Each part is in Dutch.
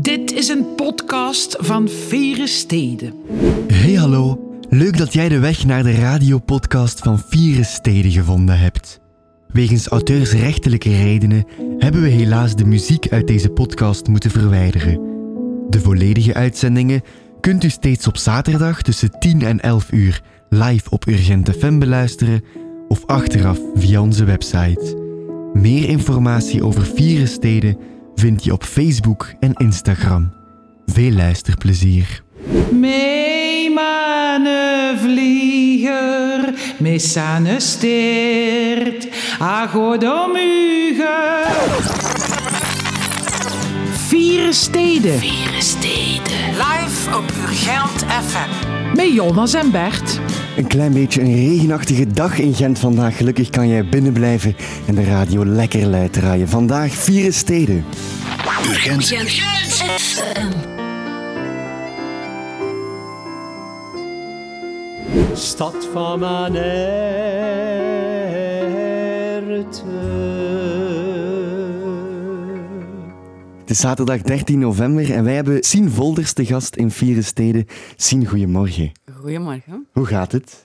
Dit is een podcast van Vere Steden. Hey hallo, leuk dat jij de weg naar de radiopodcast van Vieren Steden gevonden hebt. Wegens auteursrechtelijke redenen hebben we helaas de muziek uit deze podcast moeten verwijderen. De volledige uitzendingen kunt u steeds op zaterdag tussen 10 en 11 uur live op Urgent FM beluisteren of achteraf via onze website. Meer informatie over Vieren Steden vind je op Facebook en Instagram. Veel luisterplezier. Mee mane vlieger, mee sane steert, agodomuge. Vieren Steden. Vieren Steden. Live op Urgent FM. Met Jonas en Bert. Een klein beetje een regenachtige dag in Gent vandaag. Gelukkig kan jij binnen blijven en de radio lekker luid draaien. Vandaag Vieren Steden. Urgent. Stad van mijn herte. Het is zaterdag 13 november en wij hebben Sien Volders te gast in Vieren Steden. Sien, goedemorgen. Goedemorgen. Hoe gaat het?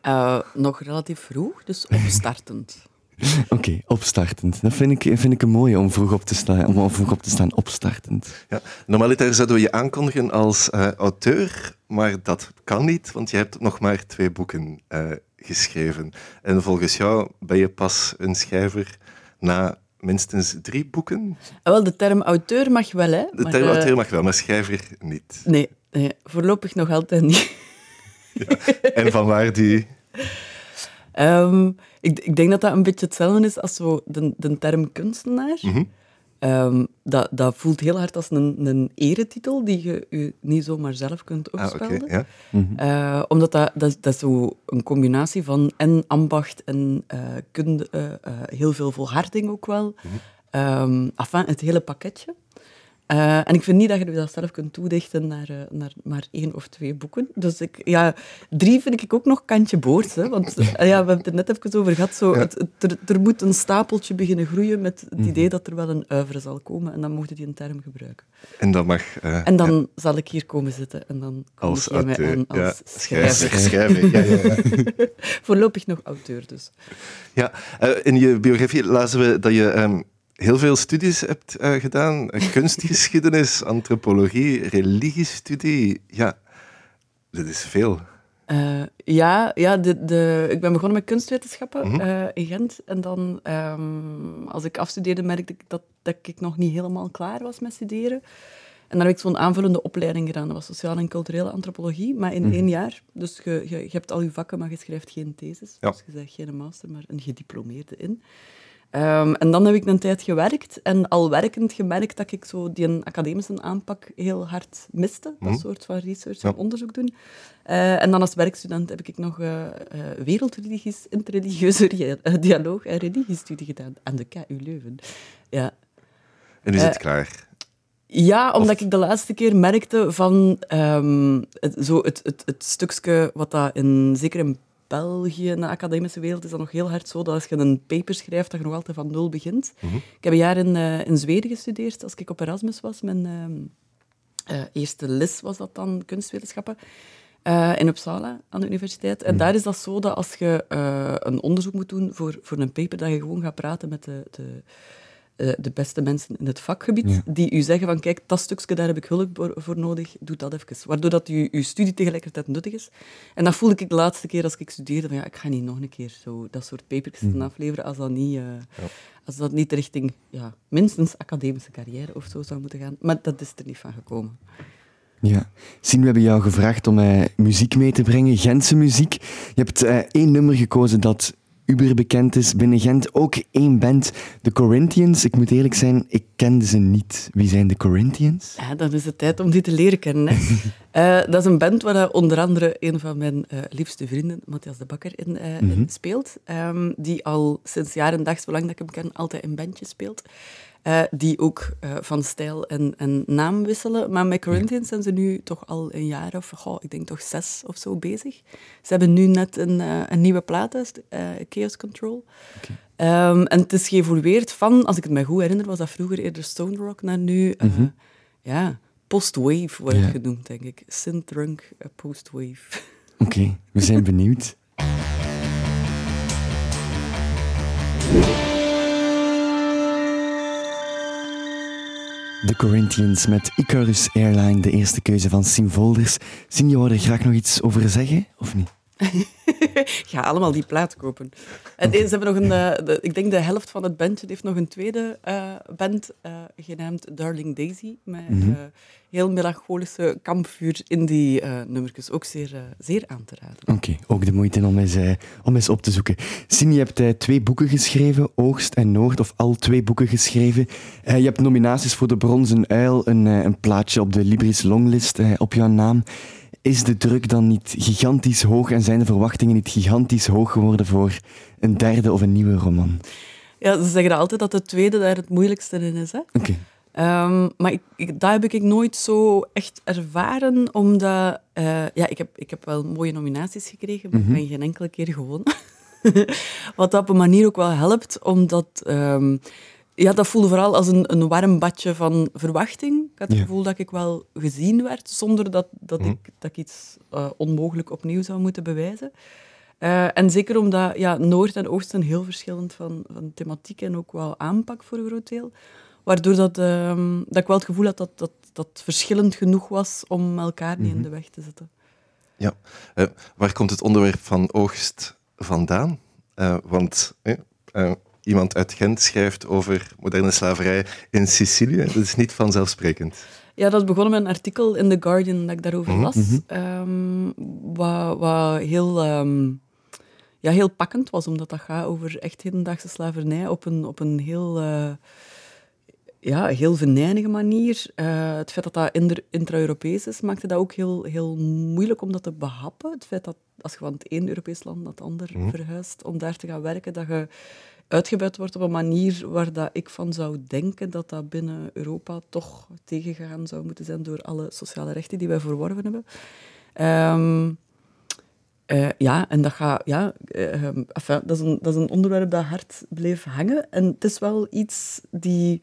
Eh, nog relatief vroeg, dus opstartend. Oké, opstartend. Dat vind ik, vind ik een mooie om vroeg op te staan. Om vroeg op te staan, opstartend. Ja, normaliter zouden we je aankondigen als eh, auteur, maar dat kan niet, want je hebt nog maar twee boeken eh, geschreven. En volgens jou ben je pas een schrijver na minstens drie boeken. Ah, wel, de term auteur mag wel, hè? De maar, term eh, auteur mag wel, maar schrijver niet. Nee, nee, voorlopig nog altijd niet. En vanwaar die... Ehm, ik, ik denk dat dat een beetje hetzelfde is als zo de, de term kunstenaar. Mhm. Ehm, dat, dat voelt heel hard als een, een eretitel die je je niet zomaar zelf kunt Ah, opspelden. ja. Eh, omdat dat, dat, is- dat is zo een combinatie van en ambacht en eh, kunde, eh, eh, heel veel volharding ook wel. Ehm, enfin, het hele pakketje. Eh, en ik vind niet dat je dat zelf kunt toedichten naar, eh, naar maar één of twee boeken. Dus ik, ja, drie vind ik ook nog kantje boord. Hè, want eh, ja, we hebben het er net even over gehad. Zo, het, het- er, er moet een stapeltje beginnen groeien met het idee dat er wel een uivere zal komen. En dan mocht je die een term gebruiken. En dat mag... En dan zal ik hier komen zitten en dan kom als ik auteur. aan als ja, schrijver. schrijver. Ja, ja, ja. Voorlopig nog auteur dus. Ja, in je biografie lazen we dat je ehm, heel veel studies hebt eh, gedaan. Kunstgeschiedenis, antropologie, religiestudie. Ja, dat is veel. Eh, ja, ja de, de, ik ben begonnen met kunstwetenschappen Mhm. eh, in Gent. En dan, ehm, als ik afstudeerde, merkte ik dat, dat ik nog niet helemaal klaar was met studeren. En dan heb ik zo'n aanvullende opleiding gedaan. Dat was sociale en culturele antropologie, maar in Mhm. één jaar. Dus je, je, je hebt al je vakken, maar je schrijft geen thesis. Ja. Dus je zegt geen master, maar een gediplomeerde in. Ehm, en dan heb ik een tijd gewerkt en al werkend gemerkt dat ik zo die academische aanpak heel hard miste. Dat soort van research en onderzoek doen. Eh, en dan als werkstudent heb ik nog eh, eh, wereldreligies, interreligieuze dialoog en religiestudie gedaan aan de KU Leuven. Ja, En is het klaar. ja, omdat ik de laatste keer merkte van ehm, het, zo het, het, het stukje wat dat in, zeker in België, in de academische wereld, is dat nog heel hard zo dat als je een paper schrijft, dat je nog altijd van nul begint. Ik heb een jaar in, eh, in Zweden gestudeerd, als ik op Erasmus was. Mijn ehm, eh, eerste les was dat dan, kunstwetenschappen. eh, in Uppsala aan de universiteit. En daar is dat zo dat als je een onderzoek moet doen voor, voor een paper, dat je gewoon gaat praten met de, de, eh, de beste mensen in het vakgebied, die u zeggen van kijk, dat stukje, daar heb ik hulp voor, voor nodig, doe dat even. Waardoor dat je, je studie tegelijkertijd nuttig is. En dat voelde ik de laatste keer als ik studeerde, van ja, ik ga niet nog een keer zo dat soort papers Mhm. afleveren als dat niet, eh, als dat niet richting ja, minstens academische carrière of zo zou moeten gaan. Maar dat is er niet van gekomen. Ja. Sien, we hebben jou gevraagd om eh, muziek mee te brengen, Gentse muziek. Je hebt eh, één nummer gekozen dat uber bekend is binnen Gent. Ook één band, de Corinthians. Ik moet eerlijk zijn, ik kende ze niet. Wie zijn de Corinthians? Ja, dan is het tijd om die te leren kennen. Hè. Eh, dat is een band waar eh, onder andere een van mijn eh, liefste vrienden, Matthias de Bakker, in, in speelt. Ehm, die al sinds jaren en dag, zolang dat ik hem ken, altijd in bandjes speelt. Eh, die ook eh, van stijl en, en naam wisselen. Maar met Corinthians zijn ze nu toch al een jaar of, goh, ik denk toch zes of zo bezig. Ze hebben nu net een, eh, een nieuwe plaat uit, Chaos Control. Ehm, en het is geëvolueerd van, als ik het me goed herinner, was dat vroeger eerder Stone Rock naar nu... eh, ja, post-wave wordt het genoemd, denk ik. Synth-drunk post-wave. Oké, we zijn benieuwd. De Corinthians met Icarus Airline, de eerste keuze van Sim Volders. Sim, je er graag nog iets over zeggen, of niet? Ga allemaal die plaat kopen. En ze hebben nog een, eh, de, ik denk de helft van het bandje heeft nog een tweede uh, band uh, genaamd Darling Daisy. Met mm heel melancholische kampvuur in die nummertjes. Ook zeer, zeer aan te raden. Oké, ook de moeite om eens, om eens op te zoeken. Sin, je hebt twee boeken geschreven, Oogst en Noord, of al twee boeken geschreven. je hebt nominaties voor de Bronzen Uil, een, een plaatje op de Libris Longlist op jouw naam. Is de druk dan niet gigantisch hoog en zijn de verwachtingen niet gigantisch hoog geworden voor een derde of een nieuwe roman? Ja, ze zeggen altijd dat de tweede daar het moeilijkste in is. Oké. Ehm, maar ik, ik, dat heb ik nooit zo echt ervaren, omdat uh, ja, ik, heb, ik heb wel mooie nominaties gekregen, maar ik mhm. ben geen enkele keer gewonnen. Wat op een manier ook wel helpt, omdat um, ja, dat voelde vooral als een, een warm badje van verwachting. Ik had het gevoel dat ik wel gezien werd, zonder dat, dat, mhm. ik, dat ik iets uh, onmogelijk opnieuw zou moeten bewijzen. Uh, en zeker omdat ja, Noord en Oost zijn heel verschillend van, van thematiek en ook wel aanpak voor een groot deel. Waardoor dat, uh, dat ik wel het gevoel had dat, dat dat verschillend genoeg was om elkaar niet in mhm. de weg te zetten. Ja, uh, waar komt het onderwerp van oogst vandaan? want iemand uit Gent schrijft over moderne slaverij in Sicilië. Dat is niet vanzelfsprekend. Ja, dat is begonnen met een artikel in The Guardian dat ik daarover mhm. las. Mm wat, wat heel, ehm, ja, heel pakkend was, omdat dat gaat over echt hedendaagse slavernij op een, op een heel, uh, ja, heel venijnige manier. Uh, het feit dat dat intra-Europees is, maakte dat ook heel, heel moeilijk om dat te behappen. Het feit dat als je van het ene Europees land naar het ander mm verhuist om daar te gaan werken, dat je uitgebuit wordt op een manier waar dat ik van zou denken dat dat binnen Europa toch tegengegaan zou moeten zijn door alle sociale rechten die wij verworven hebben. Ehm, eh, ja, en dat, gaat, ja, uh, enfin, dat, is een, dat is een onderwerp dat hard bleef hangen. En het is wel iets die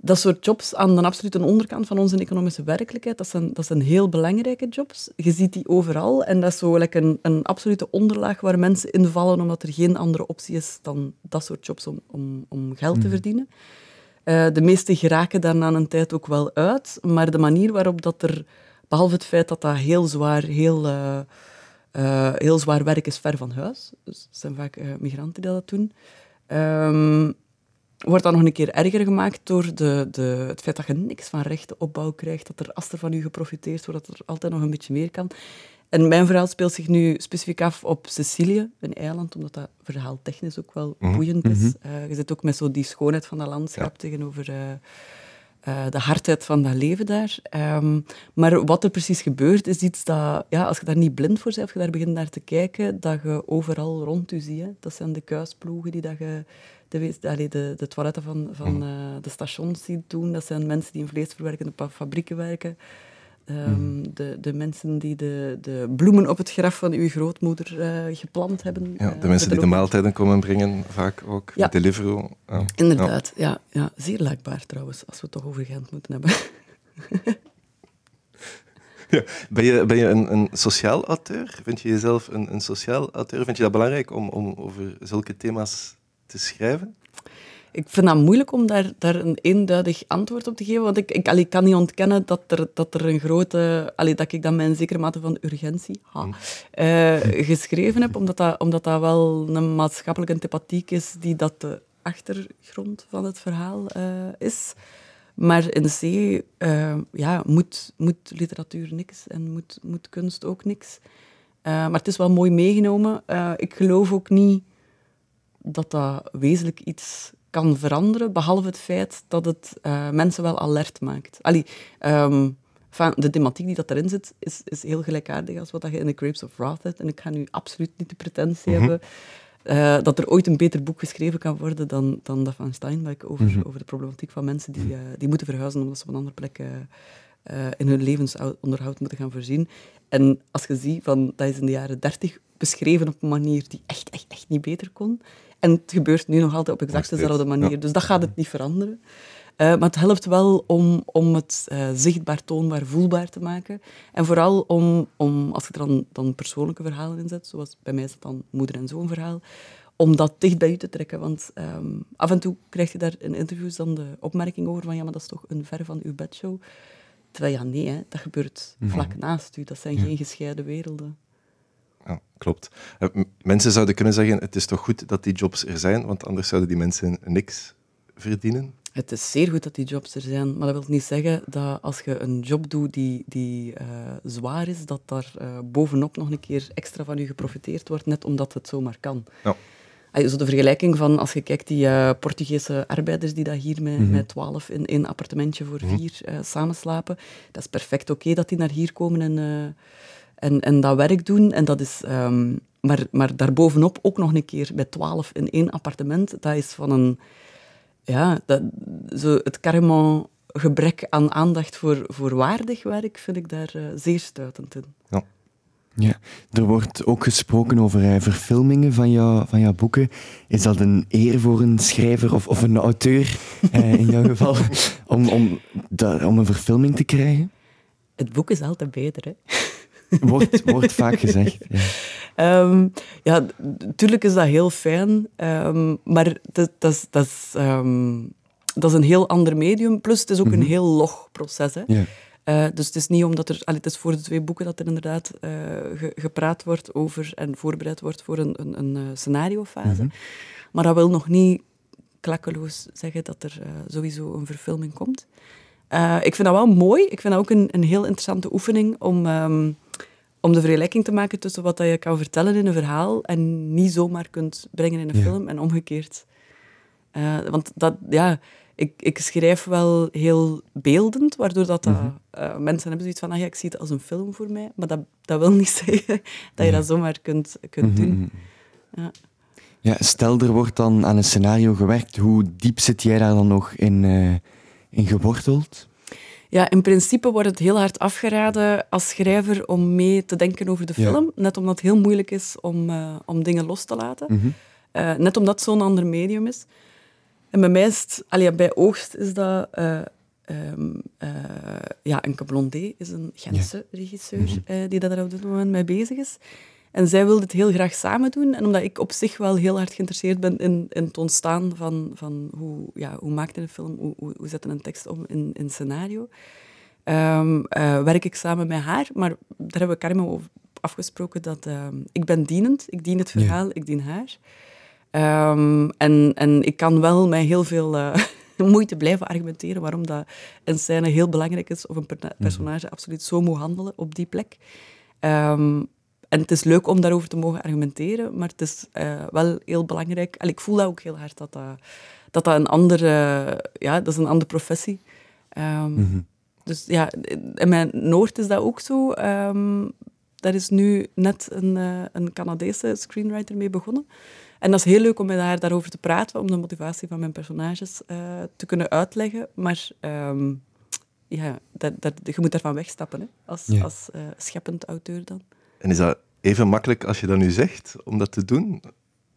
dat soort jobs aan de absolute onderkant van onze economische werkelijkheid, dat zijn, dat zijn heel belangrijke jobs. Je ziet die overal en dat is zo like een, een absolute onderlaag waar mensen invallen omdat er geen andere optie is dan dat soort jobs om, om, om geld te hmm. verdienen. Uh, de meeste geraken daar na een tijd ook wel uit, maar de manier waarop dat er, behalve het feit dat dat heel zwaar, heel, uh, uh, heel zwaar werk is ver van huis, dus het zijn vaak migranten die dat doen, um, wordt dan nog een keer erger gemaakt door de, de, het feit dat je niks van rechtenopbouw krijgt, dat er als er van u geprofiteerd wordt, dat er altijd nog een beetje meer kan. En mijn verhaal speelt zich nu specifiek af op Sicilië, een eiland, omdat dat verhaal technisch ook wel mhm. boeiend is. Mhm. Eh, je zit ook met zo die schoonheid van dat landschap tegenover uh, uh, de hardheid van dat leven daar. Um, maar wat er precies gebeurt, is iets dat, ja, als je daar niet blind voor bent, als je daar begint naar te kijken, dat je overal rond je ziet. Hè. Dat zijn de kuisploegen die dat je de, de, de toiletten van, van mm. uh, de stations ziet doen. Dat zijn mensen die in vleesverwerkende fabrieken werken. Um, de, de mensen die de, de bloemen op het graf van uw grootmoeder uh, geplant hebben. Ja, de uh, mensen die de maaltijden komen brengen, vaak ook. Ja. Deliveroo. Uh, Inderdaad, ja. ja. ja. Zeer lijkbaar trouwens, als we het toch over Gent moeten hebben. Ja. Ben je, ben je een, een sociaal auteur? Vind je jezelf een, een sociaal auteur? Vind je dat belangrijk om, om over zulke thema's te schrijven? Ik vind dat moeilijk om daar, daar een eenduidig antwoord op te geven, want ik, ik, allee, kan niet ontkennen dat er, dat er een grote... Allee, dat ik dat met een zekere mate van urgentie ha, mm. uh, geschreven heb, omdat dat, omdat dat wel een maatschappelijke thematiek is die dat de achtergrond van het verhaal uh, is. Maar in C uh, ja, moet, moet literatuur niks en moet, moet kunst ook niks. maar het is wel mooi meegenomen. ik geloof ook niet dat dat wezenlijk iets kan veranderen, behalve het feit dat het uh, mensen wel alert maakt. Allee, um, de thematiek die dat erin zit, is, is heel gelijkaardig als wat je in The Grapes of Wrath hebt. En ik ga nu absoluut niet de pretentie mhm. hebben uh, dat er ooit een beter boek geschreven kan worden dan, dan dat van Steinbeck over, mhm. over de problematiek van mensen die, uh, die moeten verhuizen omdat ze op een andere plek in hun levensonderhoud moeten gaan voorzien. En als je ziet, van, dat is in de jaren dertig beschreven op een manier die echt, echt, echt niet beter kon. En het gebeurt nu nog altijd op exact dezelfde manier. Dus dat gaat het niet veranderen. maar het helpt wel om, om het zichtbaar, toonbaar, voelbaar te maken. En vooral om, om als je er dan, dan persoonlijke verhalen in zet, zoals bij mij is het dan moeder- en zoonverhaal, om dat dicht bij u te trekken. Want ehm, af en toe krijg je daar in interviews dan de opmerking over van ja, maar dat is toch een ver van uw bedshow. Terwijl ja, nee, hè, dat gebeurt mhm. vlak naast u. Dat zijn geen gescheiden werelden. Ja, klopt. Eh, mensen zouden kunnen zeggen, het is toch goed dat die jobs er zijn, want anders zouden die mensen niks verdienen. Het is zeer goed dat die jobs er zijn, maar dat wil niet zeggen dat als je een job doet die, die uh, zwaar is, dat daar uh, bovenop nog een keer extra van je geprofiteerd wordt, net omdat het zomaar kan. Ja. Zo de vergelijking van, als je kijkt, die uh, Portugese arbeiders die dat hier met, mm met 12 in één appartementje voor mhm. vier uh, samenslapen, dat is perfect oké dat die naar hier komen en, uh, en, en dat werk doen. En dat is, um, maar, maar daarbovenop ook nog een keer bij 12 in één appartement, dat is van een... Ja, dat, zo het carrément gebrek aan aandacht voor, voor waardig werk vind ik daar zeer stuitend in. Ja. Ja, er wordt ook gesproken over uh, verfilmingen van, jou, van jouw boeken. Is dat een eer voor een schrijver of, of een auteur, uh, in jouw geval, om, om, om een verfilming te krijgen? Het boek is altijd beter, hè? Wordt, wordt vaak gezegd. Ja, um, ja natuurlijk is dat heel fijn, um, maar dat, dat, dat, is, um, dat is een heel ander medium. Plus, het is ook een mhm. heel log proces. Hè? Uh, dus het is niet omdat er... Allee, het is voor de twee boeken dat er inderdaad uh, ge, gepraat wordt over en voorbereid wordt voor een, een, een uh, scenariofase. Mm Maar dat wil nog niet klakkeloos zeggen dat er sowieso een verfilming komt. ik vind dat wel mooi. Ik vind dat ook een, een heel interessante oefening om, um, om de vergelijking te maken tussen wat je kan vertellen in een verhaal en niet zomaar kunt brengen in een film en omgekeerd. want dat, ja ik, ik schrijf wel heel beeldend, waardoor dat, mm mensen hebben zoiets van, ah ja, ik zie het als een film voor mij, maar dat, dat wil niet zeggen dat je dat zomaar kunt, kunt mhm, doen. Mhm. Ja. ja, stel er wordt dan aan een scenario gewerkt, hoe diep zit jij daar dan nog in, uh, in geworteld? Ja, in principe wordt het heel hard afgeraden als schrijver om mee te denken over de film. Net omdat het heel moeilijk is om, uh, om dingen los te laten. Mm net omdat het zo'n ander medium is. En bij mij is het, allee, bij Oogst is dat... Uh, um, ja, Enke Blondé is een Gentse regisseur mm -hmm. die daar op dit moment mee bezig is. En zij wilde het heel graag samen doen. En omdat ik op zich wel heel hard geïnteresseerd ben in, in het ontstaan van, van hoe, ja, hoe maakt een film, hoe, hoe, hoe zet een tekst om in, in scenario, um, werk ik samen met haar. Maar daar hebben we Carmen over afgesproken dat uh, ik ben dienend. Ik dien het verhaal, ik dien haar. Um, en, en ik kan wel met heel veel uh, moeite blijven argumenteren waarom dat een scène heel belangrijk is of een mhm. personage absoluut zo moet handelen op die plek. Um, en het is leuk om daarover te mogen argumenteren, maar het is uh, wel heel belangrijk. En ik voel dat ook heel hard, dat dat, dat, dat een andere... Ja, dat is een andere professie. Um, mm -hmm. Dus ja, in mijn Noord is dat ook zo. Um, daar is nu net een, uh, een Canadese screenwriter mee begonnen. En dat is heel leuk om met haar daarover te praten, om de motivatie van mijn personages uh, te kunnen uitleggen. Maar um, ja, dat, dat, je moet daarvan wegstappen, hè, als, ja. als scheppend auteur dan. En is dat even makkelijk als je dat nu zegt, om dat te doen?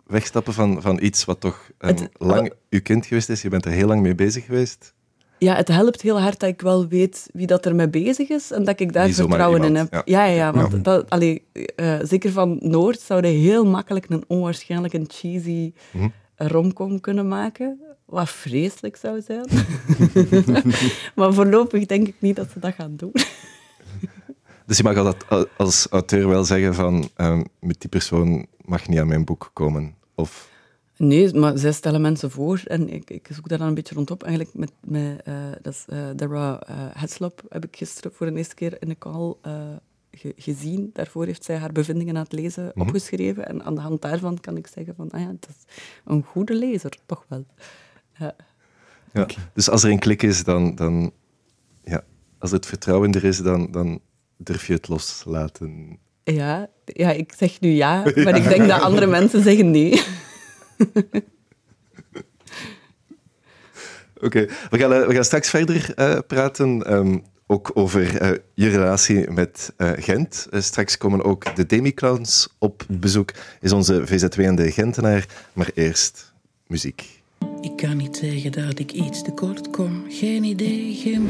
Wegstappen van, van iets wat toch um, het, lang uw kind geweest is, je bent er heel lang mee bezig geweest? ja, het helpt heel hard dat ik wel weet wie dat er mee bezig is en dat ik daar vertrouwen in heb. Ja, ja, ja, want Dat, allee, uh, zeker van Noord zouden heel makkelijk een onwaarschijnlijk een cheesy hm. romcom kunnen maken. Wat vreselijk zou zijn. maar voorlopig denk ik niet dat ze dat gaan doen. Dus je mag dat als auteur wel zeggen van um, met die persoon mag niet aan mijn boek komen? Of... Nee, maar zij stellen mensen voor en ik, ik zoek daar dan een beetje rondop. Eigenlijk met, met uh, dat is, uh, Dara uh, Heslop heb ik gisteren voor de eerste keer in de call ge gezien. Daarvoor heeft zij haar bevindingen aan het lezen mhm. opgeschreven. En aan de hand daarvan kan ik zeggen van, ah ja, het is een goede lezer, toch wel. Ja. ja Dus als er een klik is, dan, dan ja, als het vertrouwen er is, dan, dan durf je het loslaten. Ja, ja, ik zeg nu ja, maar ik denk dat andere mensen zeggen nee. Oké, we, gaan, eh, we gaan straks verder uh, praten. Um, ook over uh, je relatie met uh, Gent. straks komen ook de Demiclowns op bezoek. Is onze VZW en de Gentenaar. Maar eerst muziek. Ik kan niet zeggen dat ik iets tekort kom. Geen idee, geen...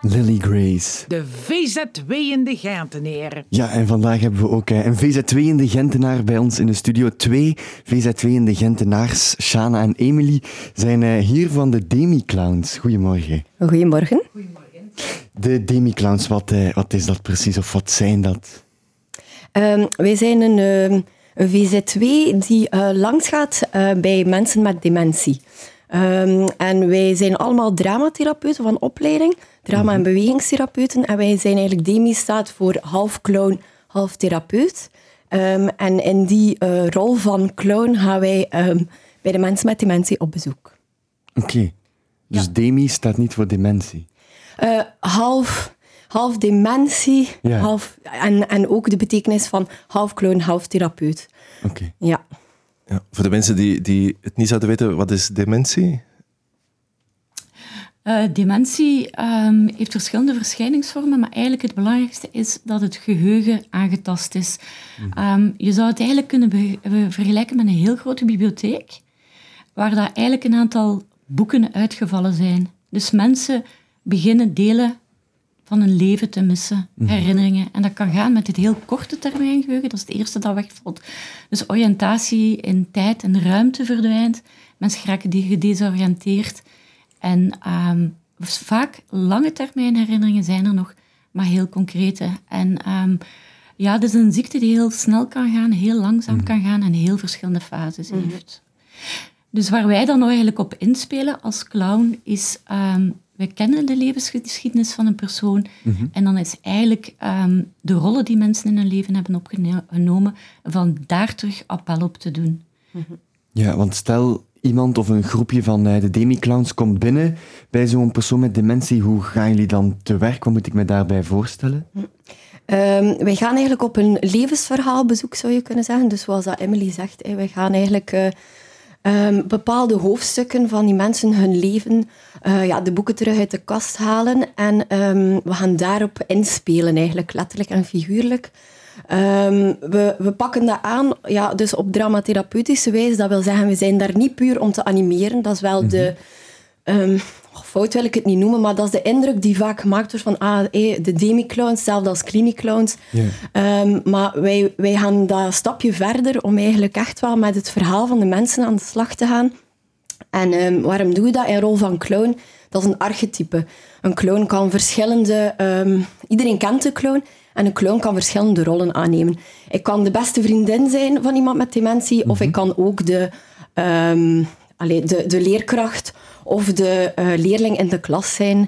Lily Grace. De VZ2 in de Gentenaar. Ja, en vandaag hebben we ook eh, een VZ2 in de Gentenaar bij ons in de studio. Twee VZ2 in de Gentenaars, Shana en Emily, zijn eh, hier van de Demi-clowns. Goedemorgen. Goedemorgen. Goedemorgen. De Demi-clowns, wat, eh, wat is dat precies of wat zijn dat? Um, wij zijn een, ehm, een VZ2 die uh, langs gaat bij mensen met dementie. Um, en wij zijn allemaal dramatherapeuten van opleiding, drama- en mhm. bewegingstherapeuten. En wij zijn eigenlijk DEMI staat voor half clown, half therapeut. Um, en in die uh, rol van clown gaan wij um, bij de mensen met dementie op bezoek. Oké, okay. dus ja. DEMI staat niet voor dementie? Uh, half, half dementie ja. half, en, en ook de betekenis van half clown, half therapeut. Oké. Okay. Ja. Ja, voor de mensen die, die het niet zouden weten, wat is dementie? Uh, dementie um, heeft verschillende verschijningsvormen, maar eigenlijk het belangrijkste is dat het geheugen aangetast is. Um, je zou het eigenlijk kunnen vergelijken met een heel grote bibliotheek, waar daar eigenlijk een aantal boeken uitgevallen zijn. Dus mensen beginnen delen van een leven te missen, mhm. herinneringen. En dat kan gaan met het heel korte termijn geheugen, dat is het eerste dat wegvalt. Dus oriëntatie in tijd en ruimte verdwijnt. Mensen raken gedesoriënteerd. En um, vaak lange termijn herinneringen zijn er nog, maar heel concrete. En um, ja, het is een ziekte die heel snel kan gaan, heel langzaam mhm. kan gaan en heel verschillende fases mhm. heeft. Dus waar wij dan eigenlijk op inspelen als clown is um, we kennen de levensgeschiedenis van een persoon. Mhm. En dan is eigenlijk um, de rollen die mensen in hun leven hebben opgenomen, van daar terug appel op te doen. Ja, want stel iemand of een groepje van uh, de demi-clowns komt binnen bij zo'n persoon met dementie, hoe gaan jullie dan te werk? Wat moet ik me daarbij voorstellen? Um, wij gaan eigenlijk op een levensverhaalbezoek, zou je kunnen zeggen. Dus zoals dat Emily zegt, hey, wij gaan eigenlijk... Uh, um, bepaalde hoofdstukken van die mensen, hun leven, uh, ja, de boeken terug uit de kast halen. En um, we gaan daarop inspelen, eigenlijk, letterlijk en figuurlijk. Um, we, we pakken dat aan, ja, dus op dramatherapeutische wijze. Dat wil zeggen, we zijn daar niet puur om te animeren. Dat is wel de fout wil ik het niet noemen, maar dat is de indruk die vaak gemaakt wordt van ah, de demi-clowns, hetzelfde als clinic-clowns. Ehm, maar wij, wij gaan dat stapje verder om eigenlijk echt wel met het verhaal van de mensen aan de slag te gaan. En um, waarom doe je dat? In rol van clown, dat is een archetype. Een clown kan verschillende... Um, iedereen kent de clown. En een clown kan verschillende rollen aannemen. Ik kan de beste vriendin zijn van iemand met dementie, of ik mhm. kan ook de, um, allez, de, de leerkracht of de uh, leerling in de klas zijn.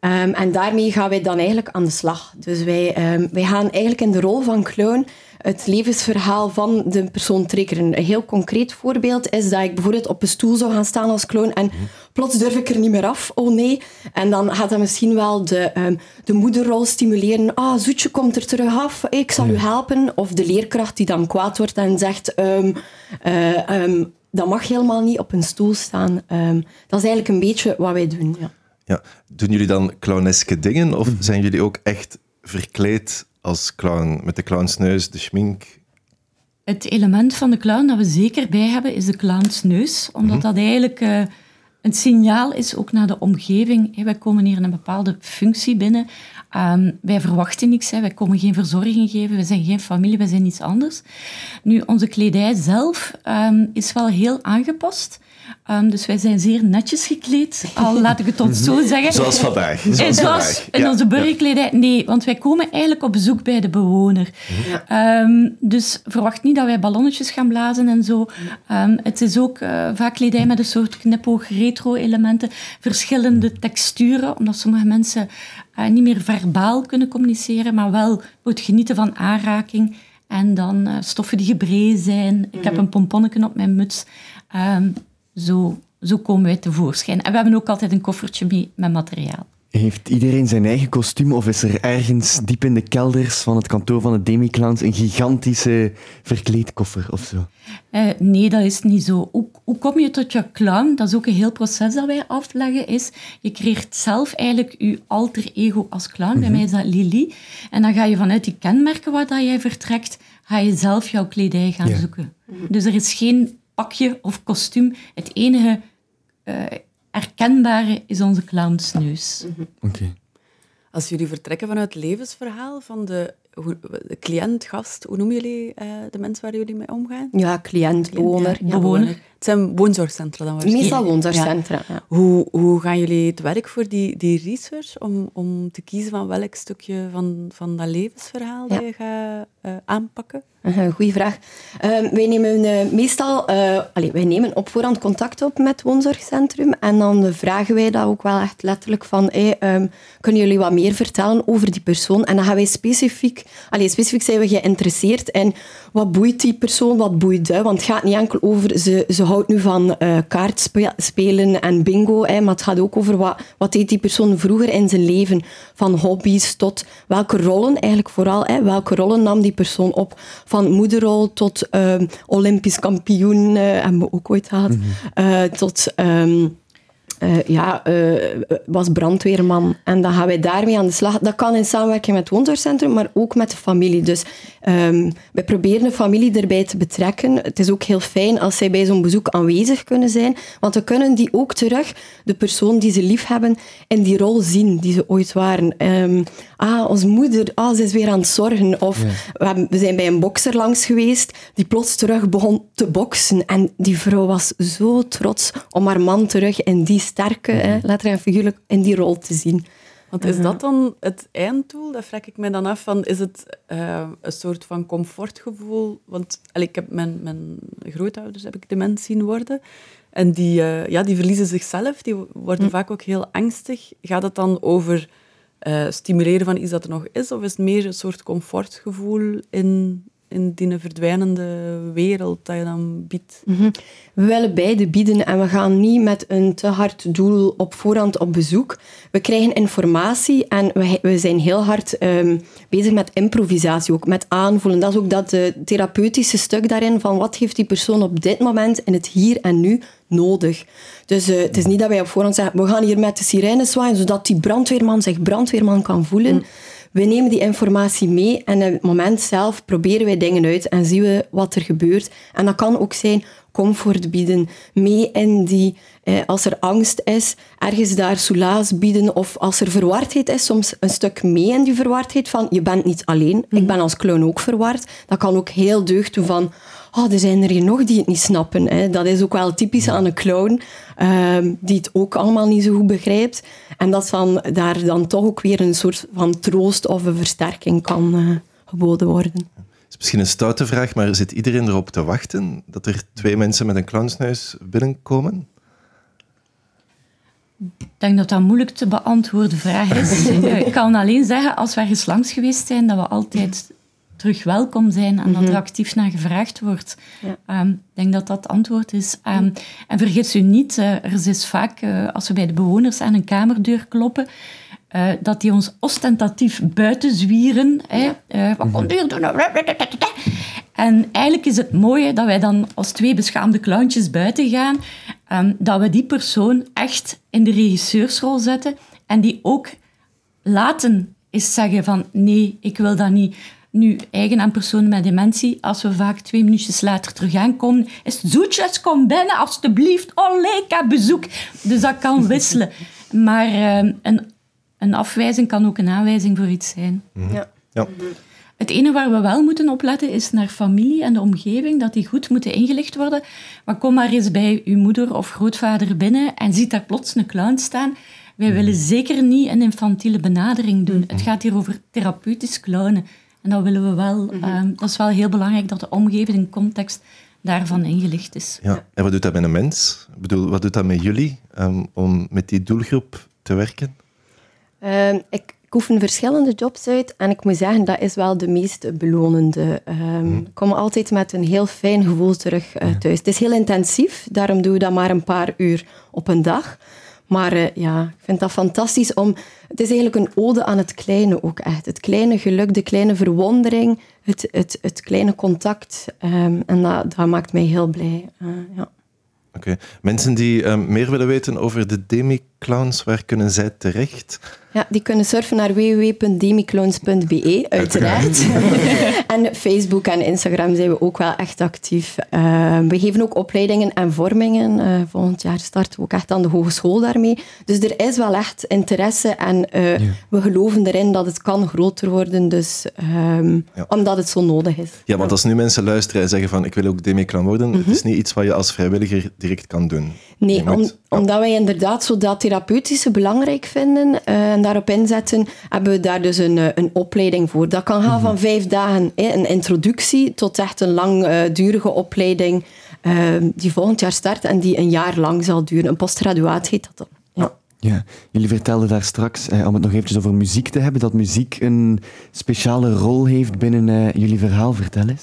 Um, en daarmee gaan wij dan eigenlijk aan de slag. Dus wij, um, wij gaan eigenlijk in de rol van clown het levensverhaal van de persoon triggeren. Een heel concreet voorbeeld is dat ik bijvoorbeeld op een stoel zou gaan staan als clown en plots durf ik er niet meer af. Oh nee. En dan gaat dat misschien wel de, um, de moederrol stimuleren. Ah, Zoetje komt er terug af, ik zal u helpen. Of de leerkracht die dan kwaad wordt en zegt... Uh, dat mag helemaal niet op een stoel staan. Um, dat is eigenlijk een beetje wat wij doen. Ja. Ja. Doen jullie dan clowneske dingen of mhm. zijn jullie ook echt verkleed als clown met de clownsneus, de schmink? Het element van de clown dat we zeker bij hebben is de clownsneus, omdat mhm. dat eigenlijk uh, een signaal is ook naar de omgeving. Wij komen hier een bepaalde functie binnen. Um, wij verwachten niks, wij komen geen verzorging geven, we zijn geen familie, wij zijn iets anders. Nu, onze kledij zelf um, is wel heel aangepast. Um, dus wij zijn zeer netjes gekleed, al laat ik het ons zo zeggen. Zoals vandaag. Zoals, Zoals vandaag. in onze burgerkledij. Nee, want wij komen eigenlijk op bezoek bij de bewoner. Ja. Um, dus verwacht niet dat wij ballonnetjes gaan blazen en zo. Um, het is ook uh, vaak kledij met een soort knipoog retro-elementen, verschillende texturen, omdat sommige mensen uh, niet meer verbaal kunnen communiceren, maar wel het genieten van aanraking. En dan uh, stoffen die gebreid zijn. Ik heb mhm. een pomponnetje op mijn muts. Um, zo, zo komen wij tevoorschijn. En we hebben ook altijd een koffertje mee met materiaal. Heeft iedereen zijn eigen kostuum of is er ergens diep in de kelders van het kantoor van de Demi-clowns een gigantische verkleedkoffer of zo? Uh, nee, dat is niet zo. Hoe, hoe, kom je tot je clown? Dat is ook een heel proces dat wij afleggen. Is, je creëert zelf eigenlijk je alter ego als clown. Bij mhm. mij is dat Lily. En dan ga je vanuit die kenmerken waar dat jij vertrekt, ga je zelf jouw kledij gaan zoeken. Dus er is geen pakje of kostuum. Het enige uh, herkenbare is onze clownsneus. Oké. Als jullie vertrekken vanuit het levensverhaal van de, de cliënt, gast, hoe noemen jullie uh, de mensen waar jullie mee omgaan? Ja, cliënt, bewoner. Ja, bewoner. Het zijn woonzorgcentra dan waarschijnlijk? Meestal woonzorgcentra, ja. Hoe, hoe gaan jullie het werk voor die, die research om, om te kiezen van welk stukje van, van dat levensverhaal dat je gaat uh, aanpakken? Goeie vraag. Uh, wij nemen uh, meestal uh, wij nemen op voorhand contact op met woonzorgcentrum en dan vragen wij dat ook wel echt letterlijk van um, kunnen jullie wat meer vertellen over die persoon? En dan gaan wij specifiek, allez, specifiek zijn we geïnteresseerd in wat boeit die persoon, wat boeit dat? Want het gaat niet enkel over, ze, ze houdt nu van uh, kaartspelen en bingo, hè, maar het gaat ook over wat, wat deed die persoon vroeger in zijn leven, van hobby's tot welke rollen, eigenlijk vooral, hè, welke rollen nam die persoon op, moederrol tot uh, olympisch kampioen, uh, hebben we ook ooit gehad, mm tot... Um, uh, ja, uh, was brandweerman. En dan gaan wij daarmee aan de slag. Dat kan in samenwerking met het woonzorgcentrum, maar ook met de familie. Dus um, wij proberen de familie erbij te betrekken. Het is ook heel fijn als zij bij zo'n bezoek aanwezig kunnen zijn, want we kunnen die ook terug, de persoon die ze lief hebben, in die rol zien die ze ooit waren. Um, ah, onze moeder, ah, ze is weer aan het zorgen. Of we, we, zijn bij een bokser langs geweest, die plots terug begon te boksen. En die vrouw was zo trots om haar man terug in die sterke, mm -hmm. letterlijk en figuurlijk, in die rol te zien. Want is dat dan het einddoel? Dat vraag ik me dan af. Van, is het uh, een soort van comfortgevoel? Want allee, ik heb mijn, mijn grootouders heb ik dement zien worden. En die, uh, ja, die verliezen zichzelf. Die worden mm. vaak ook heel angstig. Gaat het dan over uh, stimuleren van iets dat er nog is? Of is het meer een soort comfortgevoel in in die verdwijnende wereld dat je dan biedt? Mhm. We willen beide bieden en we gaan niet met een te hard doel op voorhand op bezoek. We krijgen informatie en we, we zijn heel hard um, bezig met improvisatie, ook met aanvoelen. Dat is ook dat uh, therapeutische stuk daarin van wat heeft die persoon op dit moment in het hier en nu nodig. Dus uh, het is niet dat wij op voorhand zeggen, we gaan hier met de sirene zwaaien, zodat die brandweerman zich brandweerman kan voelen. Mm. We nemen die informatie mee en in het moment zelf proberen wij dingen uit en zien we wat er gebeurt. En dat kan ook zijn comfort bieden, mee in die, eh, als er angst is, ergens daar soelaas bieden. Of als er verwardheid is, soms een stuk mee in die verwardheid van je bent niet alleen. Ik mhm. ben als clown ook verward. Dat kan ook heel deugd doen van oh, er zijn er hier nog die het niet snappen. Hè. Dat is ook wel typisch aan een clown, uh, die het ook allemaal niet zo goed begrijpt. En dat van daar dan toch ook weer een soort van troost of een versterking kan uh, geboden worden. Het is misschien een stoute vraag, maar zit iedereen erop te wachten dat er twee mensen met een clownsneus binnenkomen? Ik denk dat dat een moeilijk te beantwoorden vraag is. Ik kan alleen zeggen, als we ergens langs geweest zijn, dat we altijd terug welkom zijn en dat er mhm. actief naar gevraagd wordt. Ehm, ik denk dat dat het antwoord is. Um, en vergeet u niet, uh, er is vaak, uh, als we bij de bewoners aan een kamerdeur kloppen, uh, dat die ons ostentatief buiten zwieren. wat komt u doen? En eigenlijk is het mooie dat wij dan als twee beschaamde clowntjes buiten gaan, um, dat we die persoon echt in de regisseursrol zetten en die ook laten is zeggen van nee, ik wil dat niet. Nu, eigen aan personen met dementie, als we vaak twee minuutjes later terug aankomen, is het zoetjes, kom binnen, alstublieft. Ik bezoek. Dus dat kan wisselen. Maar uh, een, een afwijzing kan ook een aanwijzing voor iets zijn. Mhm. Ja. ja. Het enige waar we wel moeten opletten is naar familie en de omgeving, dat die goed moeten ingelicht worden. Maar kom maar eens bij uw moeder of grootvader binnen en ziet daar plots een clown staan. Wij willen zeker niet een infantiele benadering doen. Het gaat hier over therapeutisch clownen. En dat willen we wel. Mhm. Ehm, dat is wel heel belangrijk dat de omgeving en context daarvan ingelicht is. Ja. En wat doet dat met een mens? Ik bedoel, wat doet dat met jullie um, om met die doelgroep te werken? Um, ik, ik oefen verschillende jobs uit en ik moet zeggen, dat is wel de meest belonende. Mm. Ik kom altijd met een heel fijn gevoel terug uh, thuis. Het is heel intensief, daarom doen we dat maar een paar uur op een dag. Maar uh, ja, ik vind dat fantastisch om... Het is eigenlijk een ode aan het kleine ook echt. Het kleine geluk, de kleine verwondering, het, het, het kleine contact. Um, en dat, dat maakt mij heel blij. Uh, ja. Oké. Mensen die um, meer willen weten over de Demi Demiclowns, waar kunnen zij terecht? Ja, die kunnen surfen naar www.demiclones.be, uiteraard. en Facebook en Instagram zijn we ook wel echt actief. Uh, we geven ook opleidingen en vormingen. Uh, volgend jaar starten we ook echt aan de hogeschool daarmee. Dus er is wel echt interesse en uh, ja. we geloven erin dat het kan groter worden, dus, um, ja. omdat het zo nodig is. Ja, want als nu mensen luisteren en zeggen van ik wil ook demiclown worden, mm -hmm. het is niet iets wat je als vrijwilliger direct kan doen. Nee, om, omdat wij inderdaad zo dat therapeutische belangrijk vinden en daarop inzetten, hebben we daar dus een, een opleiding voor. Dat kan gaan -hmm. van vijf dagen, een introductie, tot echt een langdurige opleiding uh, die volgend jaar start en die een jaar lang zal duren. Een postgraduaat heet dat dan. Ja. Ja, jullie vertelden daar straks, eh, om het nog eventjes over muziek te hebben, dat muziek een speciale rol heeft binnen uh, jullie verhaal. Vertel eens.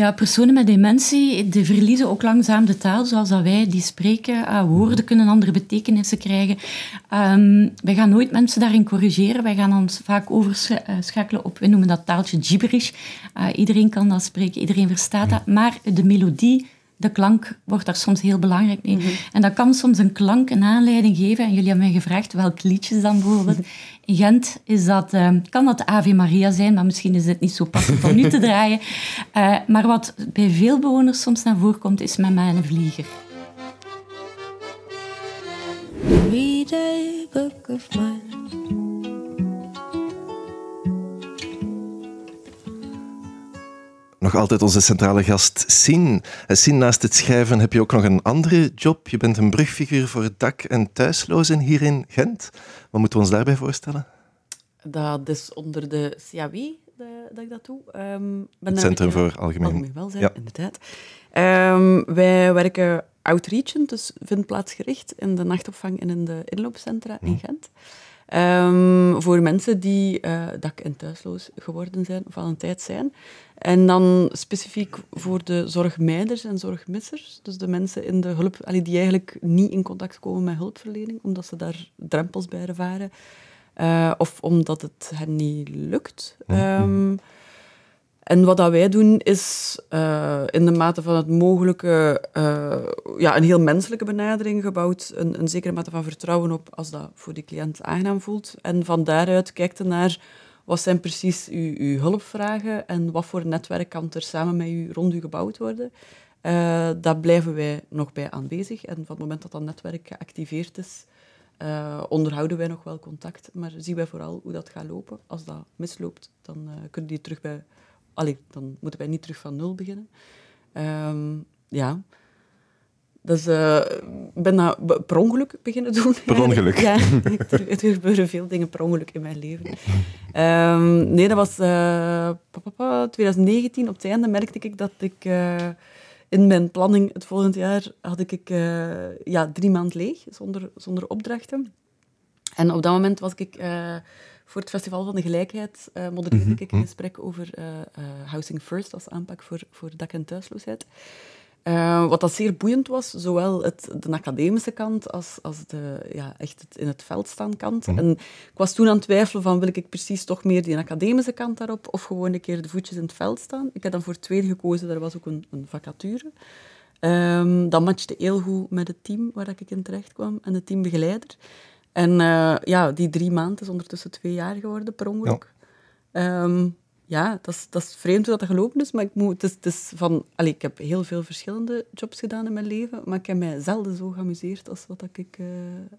Ja, personen met dementie die verliezen ook langzaam de taal zoals dat wij die spreken. Uh, woorden kunnen andere betekenissen krijgen. Um, wij gaan nooit mensen daarin corrigeren. Wij gaan ons vaak overschakelen op, we noemen dat taaltje gibberish. Uh, iedereen kan dat spreken, iedereen verstaat dat. Maar de melodie de klank wordt daar soms heel belangrijk mee. Mm -hmm. En dat kan soms een klank een aanleiding geven. En jullie hebben mij gevraagd welk liedjes dan bijvoorbeeld. In Gent is dat, uh, kan dat Ave Maria zijn, maar misschien is het niet zo passend om nu te draaien. Uh, maar wat bij veel bewoners soms naar voren komt, is met mij een vlieger. Read a book of mine. Nog altijd onze centrale gast Sien. Sien, naast het schrijven heb je ook nog een andere job. Je bent een brugfiguur voor dak- en thuislozen hier in Gent. Wat moeten we ons daarbij voorstellen? Dat is onder de CAW dat ik dat doe. Um, ben het Centrum voor Algemeen, algemeen Welzijn, ja. inderdaad. Um, wij werken outreachend, dus vindplaatsgericht, in de nachtopvang en in de inloopcentra in Gent. Um, voor mensen die uh, dak- en thuisloos geworden zijn of al een tijd zijn. En dan specifiek voor de zorgmeiders en zorgmissers, dus de mensen in de hulp, die eigenlijk niet in contact komen met hulpverlening, omdat ze daar drempels bij ervaren, uh, of omdat het hen niet lukt. Um, en wat dat wij doen is uh, in de mate van het mogelijke uh, ja, een heel menselijke benadering gebouwd, een, een zekere mate van vertrouwen op als dat voor die cliënt aangenaam voelt. En van daaruit kijkt naar wat zijn precies uw, hulpvragen en wat voor netwerk kan er samen met u rond u gebouwd worden. Uh, daar blijven wij nog bij aanwezig. En van het moment dat dat netwerk geactiveerd is, onderhouden wij nog wel contact. Maar zien wij vooral hoe dat gaat lopen. Als dat misloopt, dan uh, kunnen die terug bij... Allee, dan moeten wij niet terug van nul beginnen. Um, ja, dus uh, ik ben dat per ongeluk beginnen doen. Per ongeluk? Ja, er, gebeuren veel dingen per ongeluk in mijn leven. Um, nee, dat was uh, 2019. Op het einde merkte ik dat ik uh, in mijn planning het volgend jaar had ik ja, drie maanden leeg, zonder, zonder opdrachten. En op dat moment was ik voor het Festival van de Gelijkheid, modereerde mm -hmm. ik een gesprek over Housing First als aanpak voor, voor dak- en thuisloosheid. Uh, wat dat zeer boeiend was, zowel het, de academische kant als, als de ja, echt het in het veld staan kant. Mm. En ik was toen aan het twijfelen van wil ik precies toch meer die academische kant daarop of gewoon een keer de voetjes in het veld staan. Ik heb dan voor het tweede gekozen, daar was ook een, een vacature. Um, dat matchte heel goed met het team waar ik in terecht kwam en de teambegeleider. En uh, ja, die drie maanden is ondertussen twee jaar geworden per ongeluk. Ja. Um, ja, dat is, dat is vreemd hoe dat gelopen is, maar ik, moet, het is, het is van, allez, ik heb heel veel verschillende jobs gedaan in mijn leven, maar ik heb mij zelden zo geamuseerd als wat ik, uh,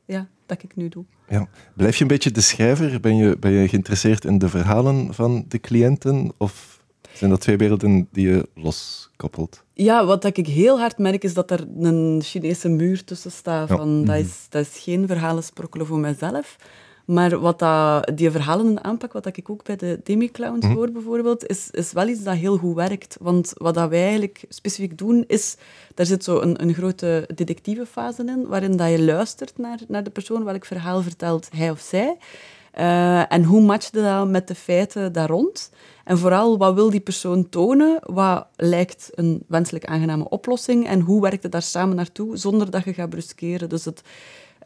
ja, dat ik nu doe. Ja. Blijf je een beetje de schrijver? Ben je, ben je geïnteresseerd in de verhalen van de cliënten? Of zijn dat twee werelden die je loskoppelt? Ja, wat ik heel hard merk is dat er een Chinese muur tussen staat. Van, ja. dat, is, dat is geen verhalen sprokkelen voor mezelf. Maar wat dat, die verhalen aanpak, wat ik ook bij de Demi-clowns mm. hoor bijvoorbeeld, is, is wel iets dat heel goed werkt. Want wat dat wij eigenlijk specifiek doen, is... Daar zit zo een, een grote detectieve fase in, waarin dat je luistert naar, naar de persoon welk verhaal vertelt hij of zij. Uh, en hoe matcht dat met de feiten daar rond? En vooral, wat wil die persoon tonen? Wat lijkt een wenselijk aangename oplossing? En hoe werkt het daar samen naartoe, zonder dat je gaat bruskeren? Dus het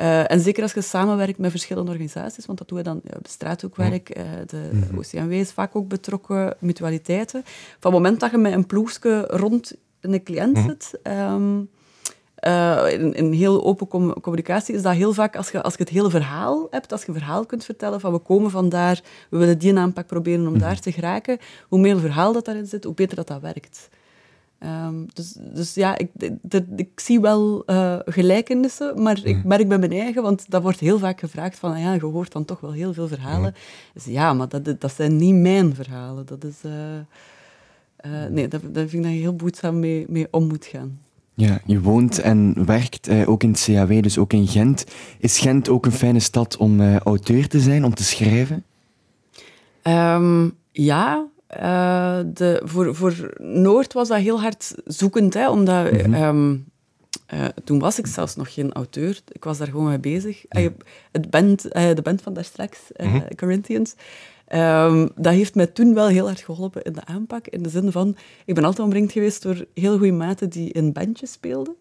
uh, en zeker als je samenwerkt met verschillende organisaties, want dat doen we dan ja, straathoekwerk, uh, de mm -hmm. OCMW is vaak ook betrokken, mutualiteiten. Van het moment dat je met een ploegje rond een cliënt zit, um, uh, in, in, heel open communicatie is dat heel vaak als je, als je het hele verhaal hebt, als je een verhaal kunt vertellen van we komen vandaar, we willen die aanpak proberen om mhm. daar te geraken, hoe meer verhaal dat daarin zit, hoe beter dat dat werkt. Um, dus, dus ja, ik, ik zie wel uh, gelijkenissen, maar ik mhm. merk bij mijn eigen, want dat wordt heel vaak gevraagd van, ja, je hoort dan toch wel heel veel verhalen. Mhm. Dus ja, maar dat, dat zijn niet mijn verhalen. Dat is... Uh, uh, nee, daar, daar vind ik dat je heel boedzaam mee, mee om moet gaan. Ja, je woont en werkt eh, ook in het CAW, dus ook in Gent. Is Gent ook een fijne stad om uh, auteur te zijn, om te schrijven? Um, ja, uh, de, voor, voor Noord was dat heel hard zoekend, hè, omdat... Mm -hmm. toen was ik zelfs nog geen auteur. Ik was daar gewoon mee bezig. Ja. het band, de band van daar straks, mm -hmm. Corinthians, Um, dat heeft mij toen wel heel hard geholpen in de aanpak. In de zin van, ik ben altijd omringd geweest door heel goede maten die in bandjes speelden.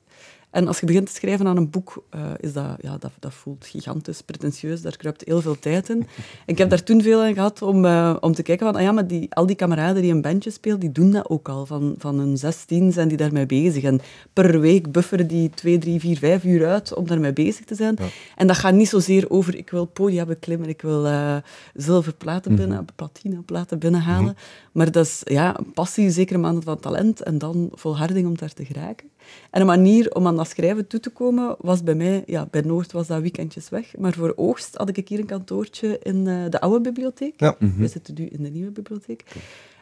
En als je begint te schrijven aan een boek, uh, is dat, ja, dat, dat voelt gigantisch, pretentieus, daar kruipt heel veel tijd in. Ik heb daar toen veel aan gehad om, uh, om te kijken van, ah ja, maar die, al die kameraden die een bandje spelen, die doen dat ook al. Van, van hun 16 zijn die daarmee bezig. En per week bufferen die 2, 3, 4, 5 uur uit om daarmee bezig te zijn. En dat gaat niet zozeer over, ik wil podia beklimmen, ik wil uh, zilverplaten mhm. binnen, platina platen binnenhalen. Mm Maar dat is ja, passie, zeker een maand van talent en dan volharding om daar te geraken. En een manier om aan dat schrijven toe te komen was bij mij, ja, bij Noord was dat weekendjes weg, maar voor Oogst had ik hier een kantoortje in uh, de oude bibliotheek. Ja. Mm We zitten nu in de nieuwe bibliotheek.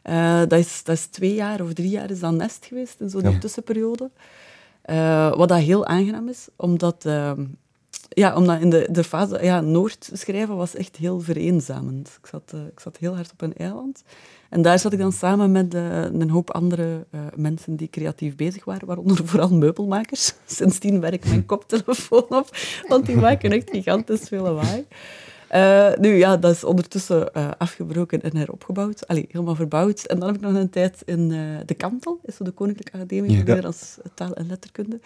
Uh, dat, is, dat is twee jaar of drie jaar is dat nest geweest in zo'n ja. tussenperiode. Uh, wat dat heel aangenaam is, omdat, ehm, ja, omdat in de, de fase... Ja, Noord schrijven was echt heel vereenzamend. Ik zat, ik zat heel hard op een eiland. En daar zat ik dan samen met uh, een hoop andere uh, mensen die creatief bezig waren, waaronder vooral meubelmakers. Sindsdien werk ik mijn koptelefoon op, want die maken echt gigantisch veel lawaai. Uh, nu ja, dat is ondertussen afgebroken en heropgebouwd. Allee, helemaal verbouwd. En dan heb ik nog een tijd in de Kantel, is de Koninklijke Academie voor ja. Nederlands Taal en Letterkunde.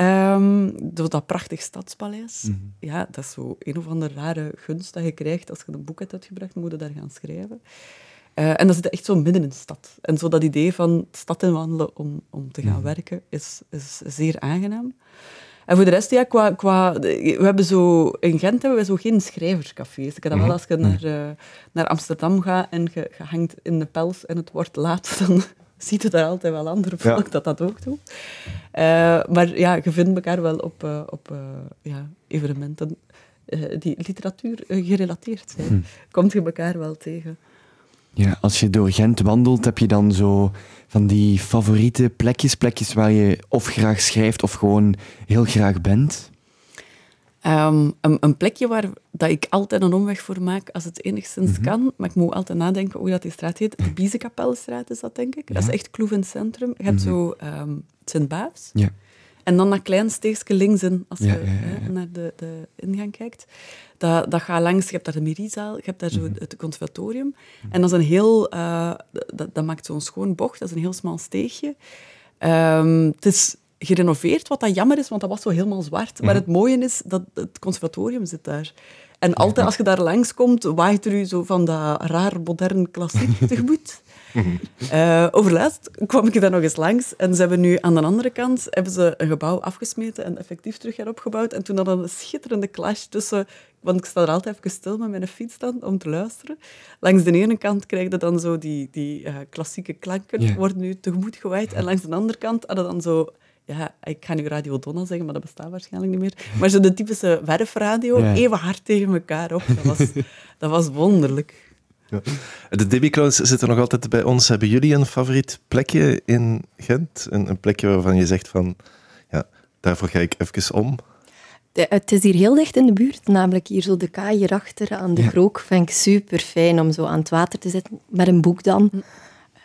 Um, dat prachtig stadspaleis. Mm -hmm. Ja, dat is zo een of andere rare gunst dat je krijgt als je een boek hebt uitgebracht, moet je daar gaan schrijven. Uh, en dat zit echt zo midden in de stad. En zo dat idee van stad inwandelen om, om te gaan mhm. werken is, is zeer aangenaam. En voor de rest, ja, qua, qua, we hebben zo, in Gent hebben we zo geen schrijverscafés. Ik heb dat wel mhm. als je naar, uh, naar Amsterdam gaat en je, je, hangt in de pels en het wordt laat, dan ziet het er altijd wel ander volk dat dat ook doet. Uh, maar ja, je vindt elkaar wel op, uh, op ja, evenementen die literatuur gerelateerd zijn. Hmm. Komt je elkaar wel tegen. Ja, als je door Gent wandelt, heb je dan zo van die favoriete plekjes, plekjes waar je of graag schrijft of gewoon heel graag bent? Ehm, een, een, plekje waar dat ik altijd een omweg voor maak als het enigszins mhm. kan. Maar ik moet altijd nadenken hoe dat die straat heet. De Biezenkapelstraat is dat, denk ik. Dat is echt Kloef in het centrum. Je hebt mhm. zo um, Sint-Baafs. Ja. En dan dat klein steegje links in, als je hè, naar de, de ingang kijkt. Dat, dat gaat langs, je hebt daar de Mirizaal, je hebt daar zo mhm. het conservatorium. En dat is een heel, uh, dat, dat maakt zo'n schoon bocht, dat is een heel smal steegje. Um, het is gerenoveerd, wat dat jammer is, want dat was zo helemaal zwart. Maar mhm. het mooie is dat het conservatorium zit daar. En altijd als je daar langs komt, waait er u zo van dat raar modern klassiek tegemoet. Uh, overlaatst kwam ik daar nog eens langs en ze hebben nu aan de andere kant hebben ze een gebouw afgesmeten en effectief terug heropgebouwd. En toen hadden we een schitterende clash tussen, want ik sta er altijd even stil met mijn fiets dan om te luisteren. Langs de ene kant krijg je dan zo die, die uh, klassieke klanken, worden nu tegemoet gewaaid. En langs de andere kant hadden dan zo ja, ik ga nu Radio Donna zeggen, maar dat bestaat waarschijnlijk niet meer. Maar zo de typische werfradio, even hard tegen elkaar op. Dat was, dat was wonderlijk. De Debbie Clowns zitten nog altijd bij ons. Hebben jullie een favoriet plekje in Gent? Een, een plekje waarvan je zegt van, ja, daarvoor ga ik even om? De, het is hier heel dicht in de buurt, namelijk hier zo de kaai hierachter aan de ja. krook. Vind ik super fijn om zo aan het water te zitten, met een boek dan.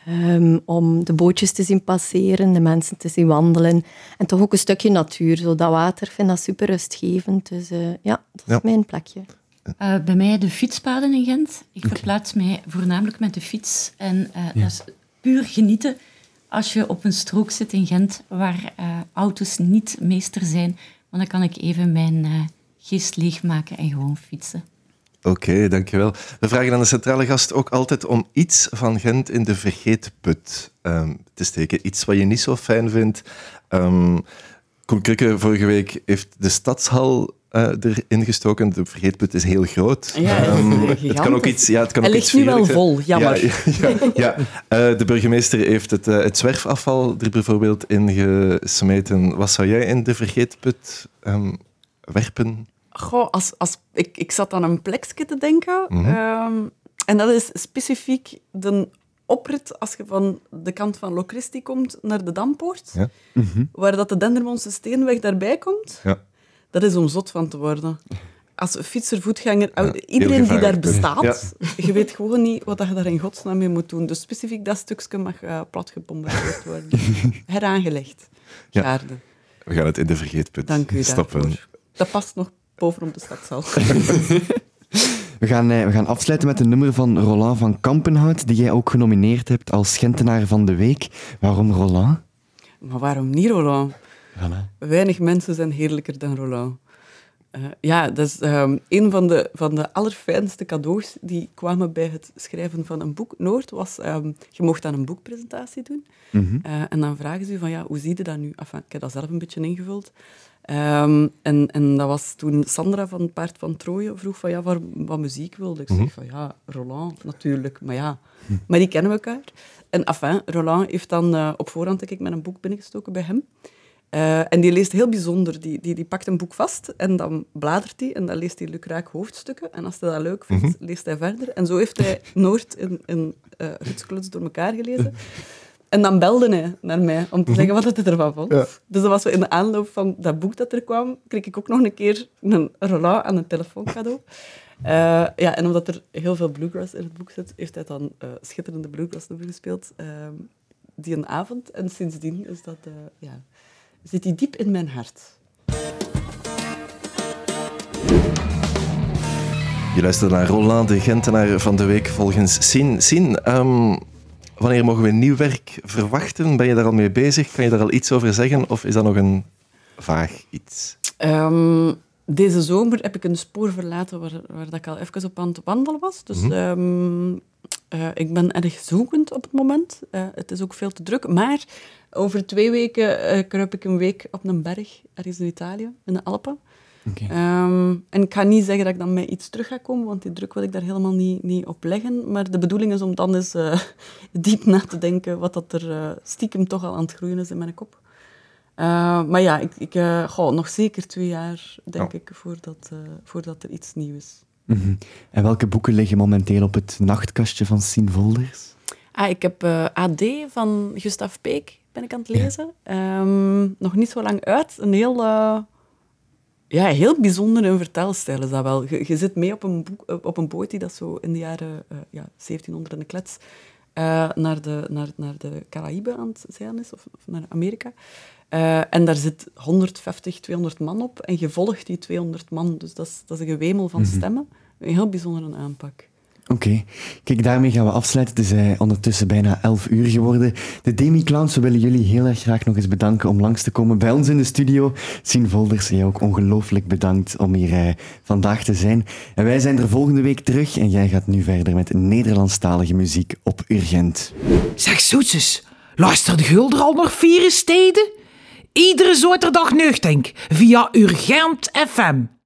Um, om de bootjes te zien passeren, de mensen te zien wandelen. En toch ook een stukje natuur. Zo dat water, vind dat super rustgevend. Dus uh, ja, dat is ja. mijn plekje. Uh, bij mij de fietspaden in Gent. Ik okay. verplaats mij voornamelijk met de fiets. En uh, ja. dat is puur genieten als je op een strook zit in Gent waar uh, auto's niet meester zijn. Want dan kan ik even mijn geest leegmaken en gewoon fietsen. Oké, okay, dankjewel. We vragen aan de centrale gast ook altijd om iets van Gent in de vergeetput um, te steken. Iets wat je niet zo fijn vindt. Um, Koen vorige week heeft de stadshal uh, erin gestoken. De vergeetput is heel groot. Ja, um, het kan ook iets. Ja, het kan Hij ook ligt nu wel vol, jammer. Ja, ja, ja. Uh, de burgemeester heeft het, uh, het zwerfafval er bijvoorbeeld in gesmeten. Wat zou jij in de vergeetput um, werpen? Goh, als, als, ik, ik zat aan een plekje te denken. Mm -hmm. um, en dat is specifiek de oprit als je van de kant van Locristi komt naar de Dampoort, ja. mm -hmm. waar dat de Dendermondse Steenweg daarbij komt. Ja. Dat is om zot van te worden. Als fietser, voetganger, ja, iedereen die daar bestaat, je weet gewoon niet wat je daar in godsnaam mee moet doen. Dus specifiek dat stukje mag uh, platgebombardeerd worden. Heraangelegd. We gaan het in de vergeetput Dank u stoppen. Daarvoor. Dat past nog bovenop de stadshal. We gaan, we gaan afsluiten met een nummer van Roland van Kampenhout, die jij ook genomineerd hebt als Gentenaar van de Week. Waarom Roland? Maar waarom niet Roland? Voilà. Weinig mensen zijn heerlijker dan Roland. Uh, ja, dat is um, een van de, van de allerfijnste cadeaus die kwamen bij het schrijven van een boek. Noord was, um, je mocht dan een boekpresentatie doen. Mm -hmm. uh, en dan vragen ze je van, ja, hoe zie je dat nu? Enfin, ik heb dat zelf een beetje ingevuld. Um, en, en dat was toen Sandra van het Paard van Troje vroeg van, ja, waar, wat muziek wilde. Ik zeg van, ja, Roland natuurlijk, maar ja. Maar die kennen we elkaar. En enfin, Roland heeft dan uh, op voorhand denk ik, met een boek binnengestoken bij hem. Uh, en die leest heel bijzonder. Die, die, die pakt een boek vast en dan bladert hij en dan leest hij lukraak hoofdstukken. En als hij dat leuk vindt, mm -hmm. leest hij verder. En zo heeft hij Noord in, in uh, door elkaar gelezen. En dan belde hij naar mij om te zeggen wat hij ervan vond. Ja. Dus dat was in de aanloop van dat boek dat er kwam, kreeg ik ook nog een keer een Roland aan een telefoon cadeau. Uh, ja, en omdat er heel veel bluegrass in het boek zit, heeft hij dan uh, schitterende bluegrass nummer gespeeld uh, die een avond. En sindsdien is dat, ja, zit hij diep in mijn hart. Je luistert naar Roland de Gentenaar van de week volgens Sien. Sien, um, wanneer mogen we nieuw werk verwachten? Ben je daar al mee bezig? Kan je daar al iets over zeggen? Of is dat nog een vaag iets? Um, deze zomer heb ik een spoor verlaten waar, waar dat ik al even op aan het wandelen was. Dus mm -hmm. um, uh, ik ben erg zoekend op het moment. Uh, het is ook veel te druk. Maar over twee weken uh, kruip ik een week op een berg ergens in Italië, in de Alpen. Okay. Um, en ik ga niet zeggen dat ik dan met iets terug ga komen, want die druk wil ik daar helemaal niet, niet op leggen. Maar de bedoeling is om dan eens uh, diep na te denken wat dat er uh, stiekem toch al aan het groeien is in mijn kop. Uh, maar ja, ik, ik goh, nog zeker twee jaar, denk Oh. ik, voordat, voordat er iets nieuws is. Mm -hmm. En welke boeken liggen momenteel op het nachtkastje van Sien Volders? Ah, ik heb AD van Gustav Peek ben ik aan het lezen. Ja. Um, nog niet zo lang uit. Een heel ja, heel bijzonder een vertelstijl is dat wel. Je, je zit mee op een, boek, op een boot die dat zo in de jaren uh, ja, 1700 en de klets uh, naar, de, naar, naar de Caraïben aan het zeilen is, of, of naar Amerika. Uh, en daar zit 150, 200 man op en je volgt die 200 man. Dus dat is, dat is een gewemel van -hmm. stemmen. Een heel bijzondere aanpak. Oké, kijk, daarmee gaan we afsluiten. Het is uh, ondertussen bijna 11 uur geworden. De Demi-clowns, we willen jullie heel erg graag nog eens bedanken om langs te komen bij ons in de studio. Sien Volders, jij ook ongelooflijk bedankt om hier uh, vandaag te zijn. En wij zijn er volgende week terug en jij gaat nu verder met Nederlandstalige muziek op Urgent. Zeg zoetjes, luister de Gulder al nog vier steden? Iedere zaterdag nuchtink via Urgent FM.